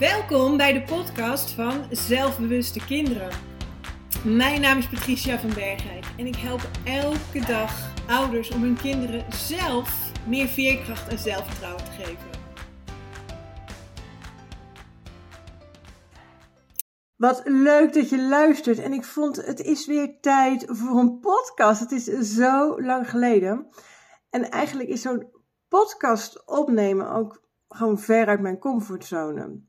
Welkom bij de podcast van Zelfbewuste Kinderen. Mijn naam is Patricia van Bergijk en ik help elke dag ouders om hun kinderen zelf meer veerkracht en zelfvertrouwen te geven. Wat leuk dat je luistert. En ik vond het is weer tijd voor een podcast. Het is zo lang geleden. En eigenlijk is zo'n podcast opnemen ook gewoon ver uit mijn comfortzone.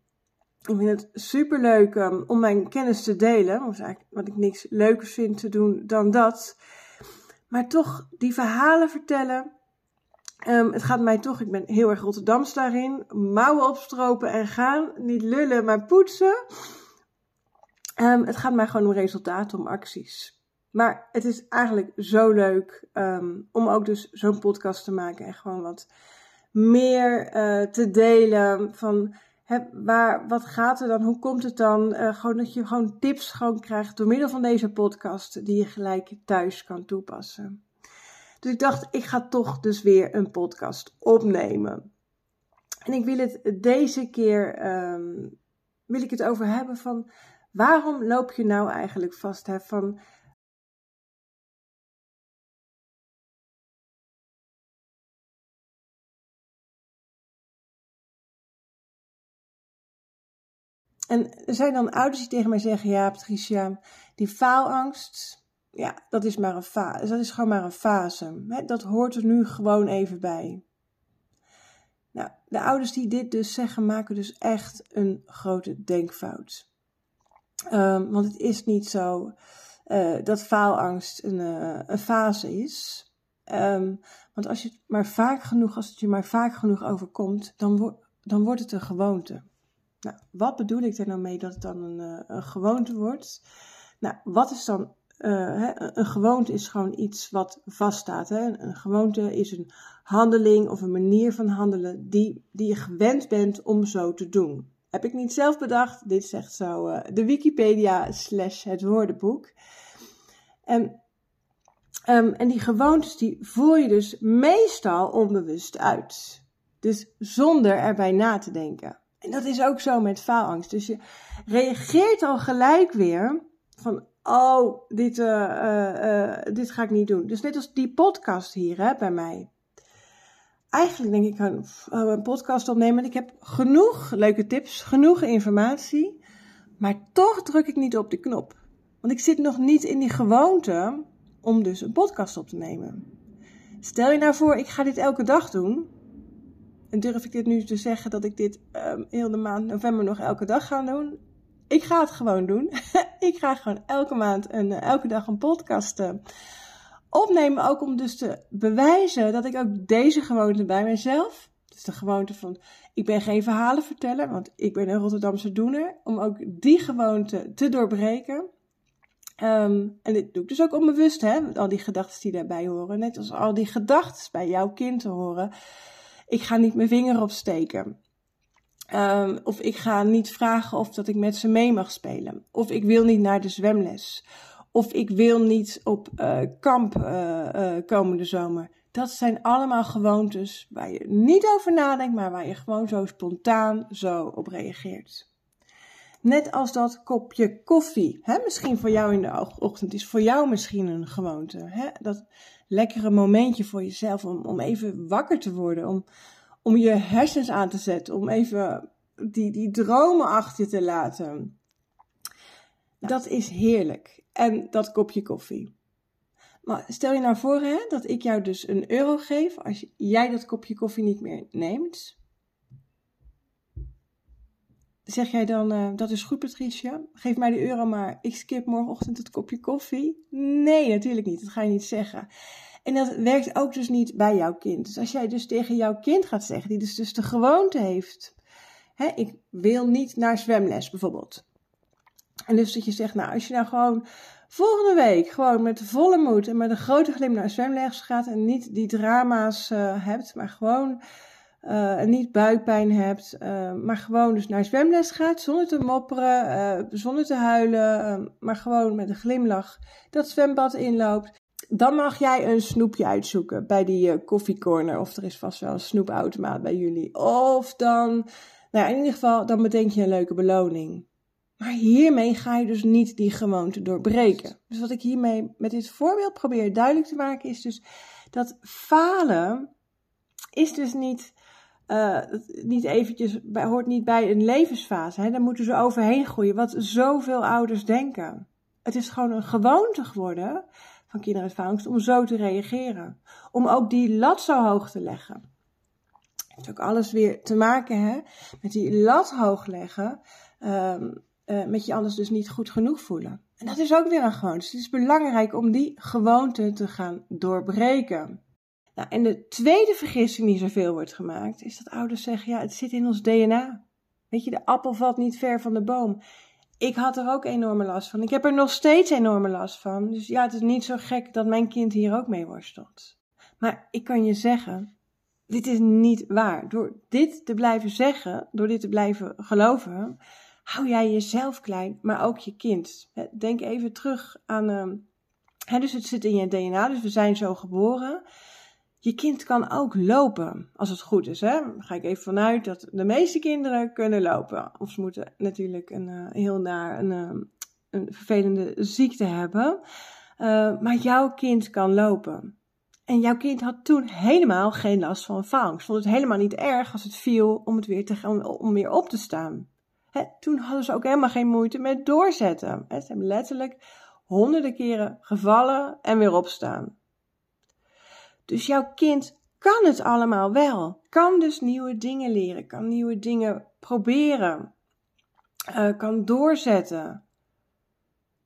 Ik vind het super leuk um, om mijn kennis te delen. Eigenlijk wat ik niks leukers vind te doen dan dat. Maar toch die verhalen vertellen. Um, het gaat mij toch, ik ben heel erg Rotterdams daarin. Mouwen opstropen en gaan. Niet lullen, maar poetsen. Um, het gaat mij gewoon om resultaten, om acties. Maar het is eigenlijk zo leuk om ook dus zo'n podcast te maken en gewoon wat meer uh, te delen van waar, wat gaat er dan, hoe komt het dan? Uh, gewoon dat je gewoon tips gewoon krijgt door middel van deze podcast die je gelijk thuis kan toepassen. Dus ik dacht, ik ga toch dus weer een podcast opnemen. En ik wil het deze keer, um, wil ik het over hebben van waarom loop je nou eigenlijk vast? Van En er zijn dan ouders die tegen mij zeggen: Ja, Patricia, die faalangst, ja, dat is maar een fase. Dat is gewoon maar een fase. Dat hoort er nu gewoon even bij. Nou, de ouders die dit dus zeggen, maken dus echt een grote denkfout. Um, want het is niet zo uh, dat faalangst een, uh, een fase is. Um, want als je het maar vaak genoeg, als het je maar vaak genoeg overkomt, dan, dan wordt het een gewoonte. Nou, wat bedoel ik er nou mee dat het dan een, uh, een gewoonte wordt? Nou, wat is dan hè, een gewoonte is gewoon iets wat vaststaat. Hè? Een gewoonte is een handeling of een manier van handelen die, die je gewend bent om zo te doen. Heb ik niet zelf bedacht. Dit zegt zo uh, de Wikipedia slash het woordenboek. En, um, en die gewoontes die voer je dus meestal onbewust uit. Dus zonder erbij na te denken. En dat is ook zo met faalangst. Dus je reageert al gelijk weer van, oh, dit, uh, uh, dit ga ik niet doen. Dus net als die podcast hier hè, bij mij eigenlijk denk ik aan een podcast opnemen. Ik heb genoeg leuke tips, genoeg informatie. Maar toch druk ik niet op de knop. Want ik zit nog niet in die gewoonte om dus een podcast op te nemen. Stel je nou voor, ik ga dit elke dag doen. En durf ik dit nu te zeggen dat ik dit um, heel de maand november nog elke dag ga doen? Ik ga het gewoon doen. ik ga gewoon elke maand en uh, elke dag een podcast uh, opnemen ook om dus te bewijzen dat ik ook deze gewoonte bij mezelf, dus de gewoonte van ik ben geen verhalen vertellen, want ik ben een Rotterdamse doener, om ook die gewoonte te doorbreken. Um, en dit doe ik dus ook onbewust, hè, al die gedachten die daarbij horen, net als al die gedachten bij jouw kind horen. Ik ga niet mijn vinger opsteken. Um, of ik ga niet vragen of dat ik met ze mee mag spelen. Of ik wil niet naar de zwemles. Of ik wil niet op uh, kamp uh, uh, komende zomer. Dat zijn allemaal gewoontes waar je niet over nadenkt, maar waar je gewoon zo spontaan zo op reageert. Net als dat kopje koffie. Hè? Misschien voor jou in de ochtend is voor jou misschien een gewoonte. Hè? Dat lekkere momentje voor jezelf om, om even wakker te worden. Om, om je hersens aan te zetten. Om even die, die dromen achter te laten. Dat is heerlijk en dat kopje koffie. Maar stel je nou voor hè, dat ik jou dus een euro geef als jij dat kopje koffie niet meer neemt. Zeg jij dan, uh, dat is goed Patricia, geef mij de euro maar, ik skip morgenochtend het kopje koffie? Nee, natuurlijk niet, dat ga je niet zeggen. En dat werkt ook dus niet bij jouw kind. Dus als jij dus tegen jouw kind gaat zeggen, die dus, dus de gewoonte heeft, hè, ik wil niet naar zwemles bijvoorbeeld. En dus dat je zegt, nou, als je nou gewoon volgende week gewoon met volle moed en met een grote glim naar zwemles gaat en niet die drama's uh, hebt, maar gewoon uh, niet buikpijn hebt, uh, maar gewoon dus naar zwemles gaat zonder te mopperen, zonder te huilen, maar gewoon met een glimlach dat zwembad inloopt. Dan mag jij een snoepje uitzoeken bij die koffiecorner. Of er is vast wel een snoepautomaat bij jullie. Of dan Nou, in ieder geval, dan bedenk je een leuke beloning. Maar hiermee ga je dus niet die gewoonte doorbreken. Dus wat ik hiermee met dit voorbeeld probeer duidelijk te maken is dus dat falen is dus niet, uh, niet eventjes, hoort niet bij een levensfase. Hè? Daar moeten ze overheen groeien, wat zoveel ouders denken. Het is gewoon een gewoonte geworden van faalangst om zo te reageren. Om ook die lat zo hoog te leggen. Het heeft ook alles weer te maken hè, met die lat hoog leggen. Um, uh, met je anders dus niet goed genoeg voelen. En dat is ook weer een gewoonte. Dus het is belangrijk om die gewoonte te gaan doorbreken. Nou, en de tweede vergissing die zoveel wordt gemaakt, is dat ouders zeggen: ja, het zit in ons DNA. Weet je, de appel valt niet ver van de boom. Ik had er ook enorme last van. Ik heb er nog steeds enorme last van. Dus ja, het is niet zo gek dat mijn kind hier ook mee worstelt. Maar ik kan je zeggen, dit is niet waar. Door dit te blijven zeggen, door dit te blijven geloven, hou jij jezelf klein, maar ook je kind. Denk even terug aan. Uh, dus het zit in je DNA, dus we zijn zo geboren. Je kind kan ook lopen, als het goed is. Hè? ga ik even vanuit dat de meeste kinderen kunnen lopen. Of ze moeten natuurlijk een uh, heel naar een, uh, een vervelende ziekte hebben. Uh, maar jouw kind kan lopen. En jouw kind had toen helemaal geen last van faalangst. Vond het helemaal niet erg als het viel om, het weer, te, om, om weer op te staan toen hadden ze ook helemaal geen moeite met doorzetten. ze hebben letterlijk honderden keren gevallen en weer opstaan. Dus jouw kind kan het allemaal wel. Kan dus nieuwe dingen leren, kan nieuwe dingen proberen, uh, kan doorzetten.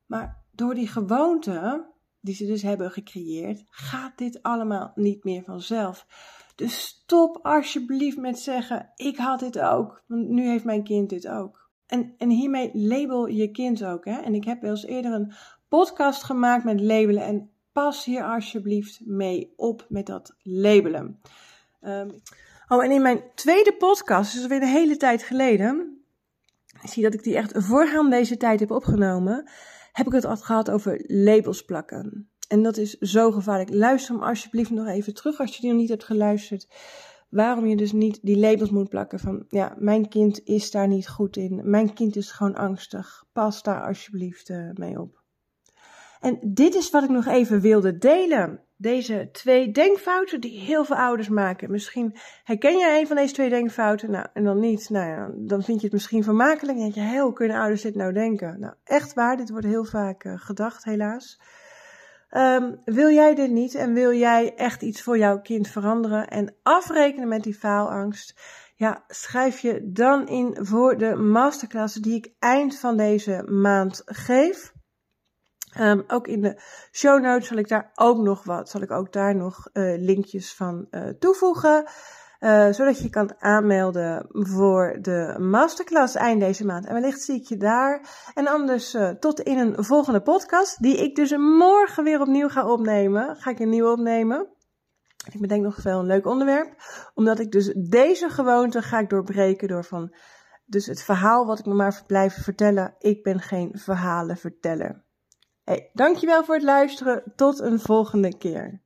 Maar door die gewoonte die ze dus hebben gecreëerd, gaat dit allemaal niet meer vanzelf. Dus stop alsjeblieft met zeggen: Ik had dit ook, want nu heeft mijn kind dit ook. En, en hiermee label je kind ook. Hè? En ik heb wel eens eerder een podcast gemaakt met labelen. En pas hier alsjeblieft mee op met dat labelen. Um, oh, en in mijn tweede podcast, dus weer een hele tijd geleden. Ik zie dat ik die echt voorgaand deze tijd heb opgenomen. Heb ik het al gehad over labels plakken. En dat is zo gevaarlijk. Luister hem alsjeblieft nog even terug als je die nog niet hebt geluisterd. Waarom je dus niet die labels moet plakken van, ja, mijn kind is daar niet goed in. Mijn kind is gewoon angstig. Pas daar alsjeblieft uh, mee op. En dit is wat ik nog even wilde delen. Deze twee denkfouten die heel veel ouders maken. Misschien herken jij een van deze twee denkfouten. Nou, en dan niet. Nou ja, dan vind je het misschien vermakelijk. En denk je, heel, kunnen ouders dit nou denken? Nou, echt waar. Dit wordt heel vaak uh, gedacht, helaas. Um, wil jij dit niet en wil jij echt iets voor jouw kind veranderen en afrekenen met die faalangst? Ja, schrijf je dan in voor de masterclass die ik eind van deze maand geef. Um, ook in de show notes zal ik daar ook nog wat, zal ik ook daar nog uh, linkjes van uh, toevoegen. Uh, zodat je kan aanmelden voor de masterclass eind deze maand. En wellicht zie ik je daar. En anders tot in een volgende podcast, die ik dus morgen weer opnieuw ga opnemen. Ga ik een nieuwe opnemen. Ik bedenk nog wel een leuk onderwerp. Omdat ik dus deze gewoonte ga ik doorbreken door van... Dus het verhaal wat ik me maar blijf vertellen. Ik ben geen verhalenverteller. Hey, dankjewel voor het luisteren. Tot een volgende keer.